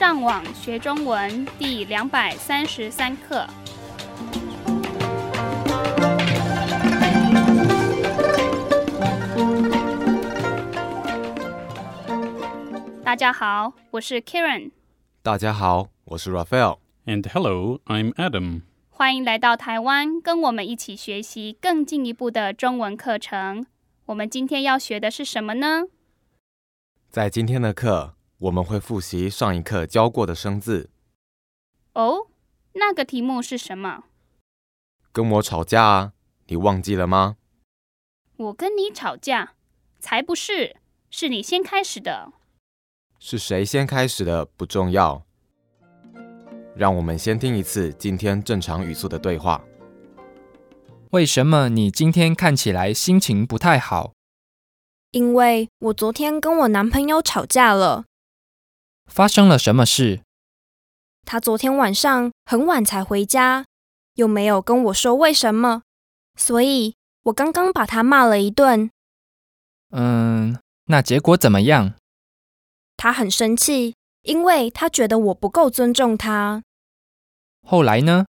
上网学中文第两百三十三课。大家好，我是 Karen，大家好，我是 Raphael。And hello, I'm Adam. 欢迎来到台湾，跟我们一起学习更进一步的中文课程。我们今天要学的是什么呢？在今天的课，我们会复习上一课教过的生字。哦，那个题目是什么？跟我吵架啊，你忘记了吗？我跟你吵架？才不是，是你先开始的。是谁先开始的不重要。让我们先听一次今天正常语速的对话。为什么你今天看起来心情不太好？因为我昨天跟我男朋友吵架了，发生了什么事？他昨天晚上很晚才回家，又没有跟我说为什么，所以我刚刚把他骂了一顿。嗯，那结果怎么样？他很生气，因为他觉得我不够尊重他。后来呢？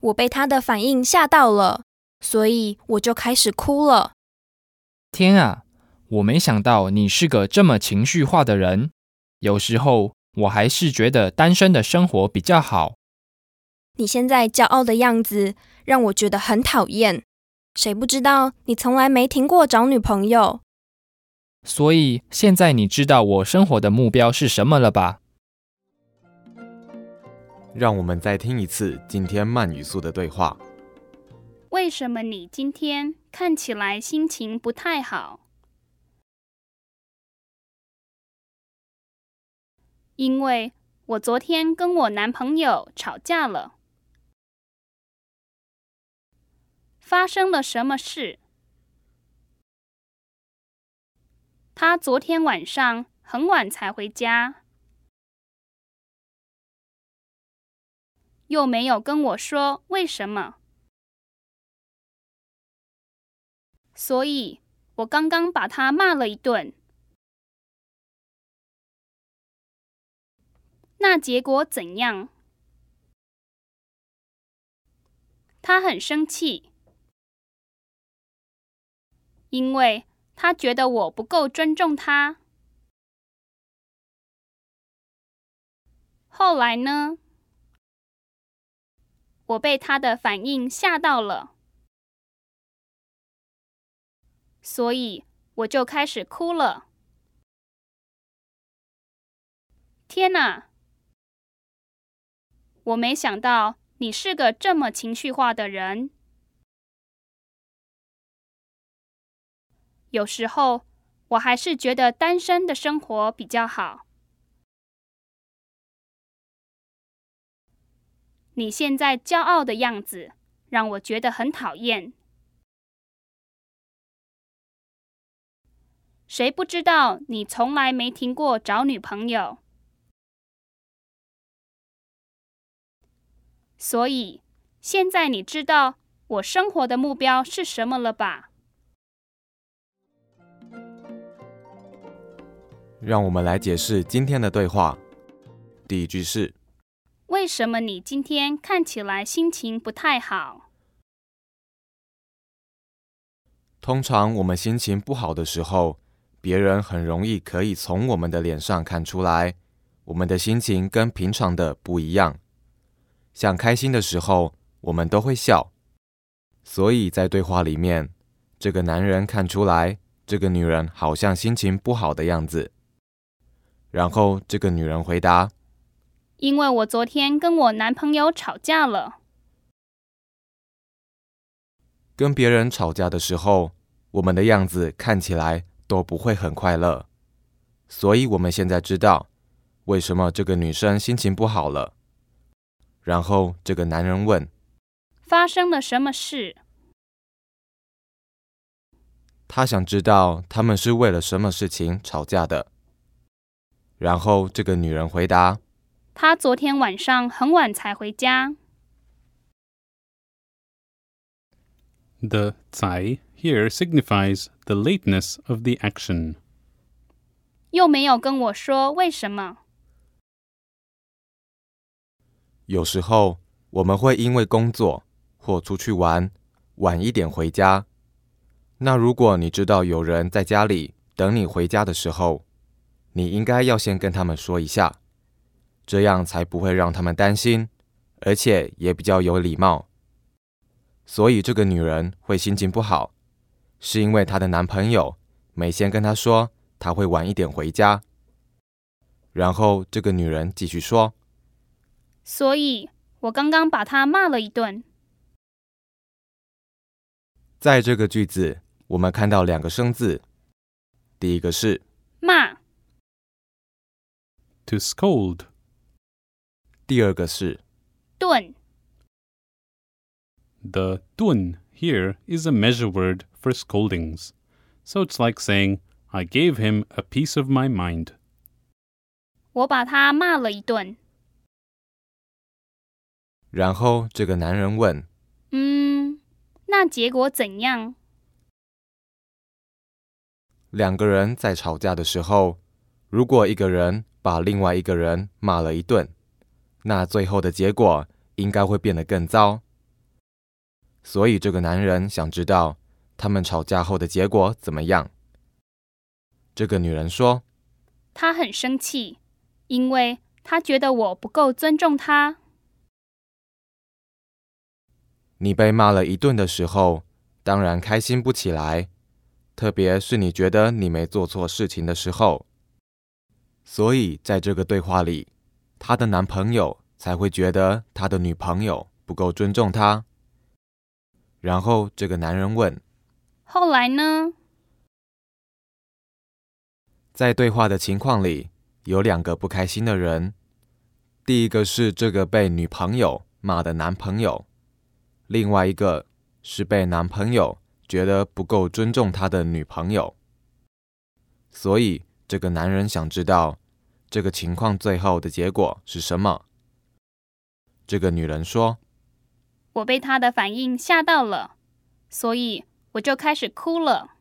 我被他的反应吓到了，所以我就开始哭了。天啊，我没想到你是个这么情绪化的人。有时候我还是觉得单身的生活比较好。你现在骄傲的样子让我觉得很讨厌。谁不知道你从来没停过找女朋友？所以现在你知道我生活的目标是什么了吧？让我们再听一次今天慢语速的对话。为什么你今天看起来心情不太好？因为我昨天跟我男朋友吵架了。发生了什么事？他昨天晚上很晚才回家，又没有跟我说为什么。所以我刚刚把他骂了一顿。那结果怎样？他很生气，因为他觉得我不够尊重他。后来呢？我被他的反应吓到了。所以我就开始哭了。天哪！我没想到你是个这么情绪化的人。有时候我还是觉得单身的生活比较好。你现在骄傲的样子让我觉得很讨厌。谁不知道你从来没停过找女朋友？所以现在你知道我生活的目标是什么了吧？让我们来解释今天的对话。第一句是：为什么你今天看起来心情不太好？通常我们心情不好的时候。别人很容易可以从我们的脸上看出来，我们的心情跟平常的不一样。像开心的时候，我们都会笑。所以在对话里面，这个男人看出来这个女人好像心情不好的样子。然后这个女人回答：“因为我昨天跟我男朋友吵架了。”跟别人吵架的时候，我们的样子看起来都不会很快乐，所以我们现在知道为什么这个女生心情不好了。然后这个男人问：“发生了什么事？”他想知道他们是为了什么事情吵架的。然后这个女人回答：“她昨天晚上很晚才回家。” The 才 here signifies the lateness of the action. 又没有跟我说为什么。有时候我们会因为工作或出去玩，晚一点回家。那如果你知道有人在家里等你回家的时候，你应该要先跟他们说一下，这样才不会让他们担心，而且也比较有礼貌。所以这个女人会心情不好，是因为她的男朋友没先跟她说她会晚一点回家。然后这个女人继续说：“所以我刚刚把他骂了一顿。”在这个句子，我们看到两个生字，第一个是骂。To scold. 第二个是顿。 The dun here is a measure word for scoldings. So it's like saying, I gave him a piece of my mind. 我把他骂了一顿。 然后这个男人问嗯，那结果怎样？两个人在吵架的时候，如果一个人把另外一个人骂了一顿，那最后的结果应该会变得更糟。所以这个男人想知道他们吵架后的结果怎么样。这个女人说她很生气，因为她觉得我不够尊重他。：“你被骂了一顿的时候，当然开心不起来，特别是你觉得你没做错事情的时候。所以在这个对话里，她的男朋友才会觉得他的女朋友不够尊重他。然后这个男人问，后来呢？在对话的情况里，有两个不开心的人。第一个是这个被女朋友骂的男朋友，另外一个是被男朋友觉得不够尊重他的女朋友。所以这个男人想知道这个情况最后的结果是什么。这个女人说我被他的反应吓到了，所以我就开始哭了。：“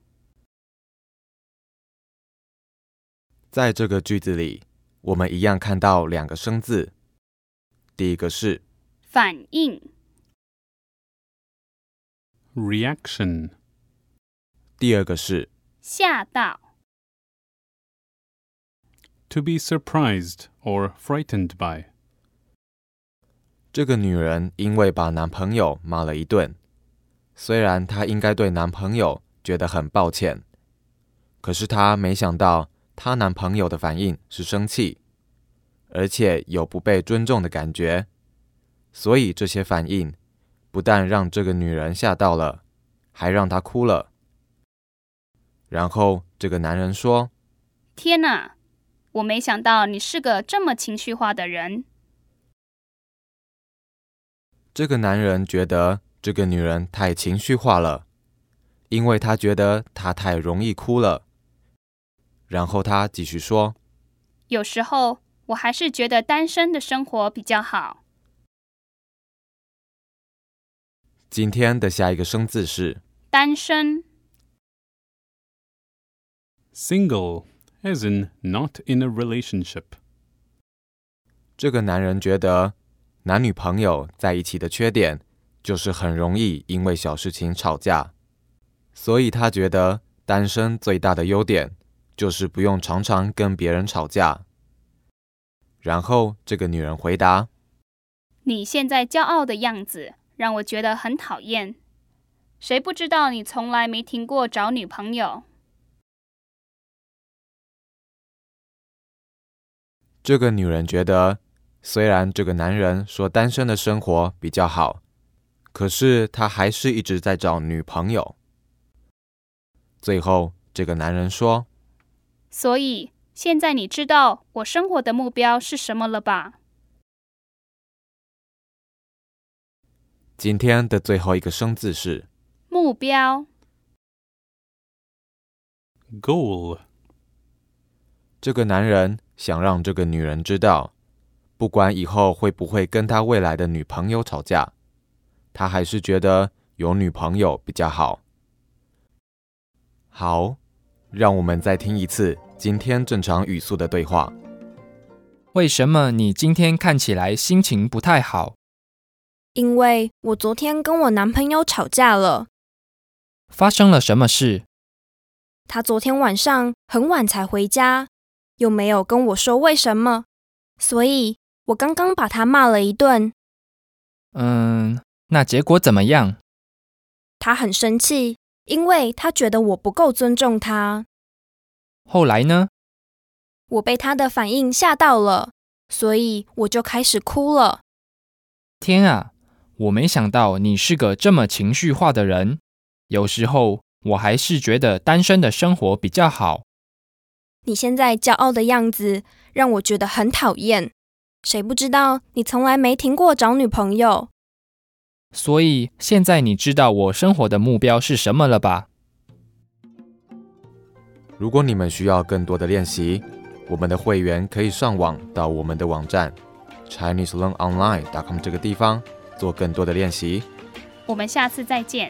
在这个句子里，我们一样看到两个生字，第一个是反应 Reaction. 第二个是吓到，To be surprised or frightened by. 这个女人因为把男朋友骂了一顿，虽然她应该对男朋友觉得很抱歉，可是她没想到她男朋友的反应是生气，而且有不被尊重的感觉，所以这些反应不但让这个女人吓到了，还让她哭了。然后这个男人说天哪！我没想到你是个这么情绪化的人。：“这个男人觉得这个女人太情绪化了，因为他觉得她太容易哭了。”然后他继续说。有时候我还是觉得单身的生活比较好。今天的下一个生字是单身 Single, as in not in a relationship. 这个男人觉得男女朋友在一起的缺点就是很容易因为小事情吵架，所以他觉得单身最大的优点就是不用常常跟别人吵架。然后这个女人回答你现在骄傲的样子让我觉得很讨厌。谁不知道你从来没停过找女朋友？这个女人觉得，虽然这个男人说单身的生活比较好，可是他还是一直在找女朋友。最后，这个男人说所以现在你知道我生活的目标是什么了吧？：“今天的最后一个生字是目标 Goal. 这个男人想让这个女人知道，不管以后会不会跟他未来的女朋友吵架，他还是觉得有女朋友比较好。好，让我们再听一次今天正常语速的对话。为什么你今天看起来心情不太好？因为我昨天跟我男朋友吵架了。发生了什么事？他昨天晚上很晚才回家，又没有跟我说为什么，所以我刚刚把他骂了一顿。嗯，那结果怎么样？他很生气，因为他觉得我不够尊重他。后来呢？我被他的反应吓到了，所以我就开始哭了。天啊，我没想到你是个这么情绪化的人。有时候我还是觉得单身的生活比较好。你现在骄傲的样子让我觉得很讨厌。谁不知道你从来没停过找女朋友？所以现在你知道我生活的目标是什么了吧？如果你们需要更多的练习，我们的会员可以上网到我们的网站 ChineseLearnOnline.com 这个地方做更多的练习。我们下次再见。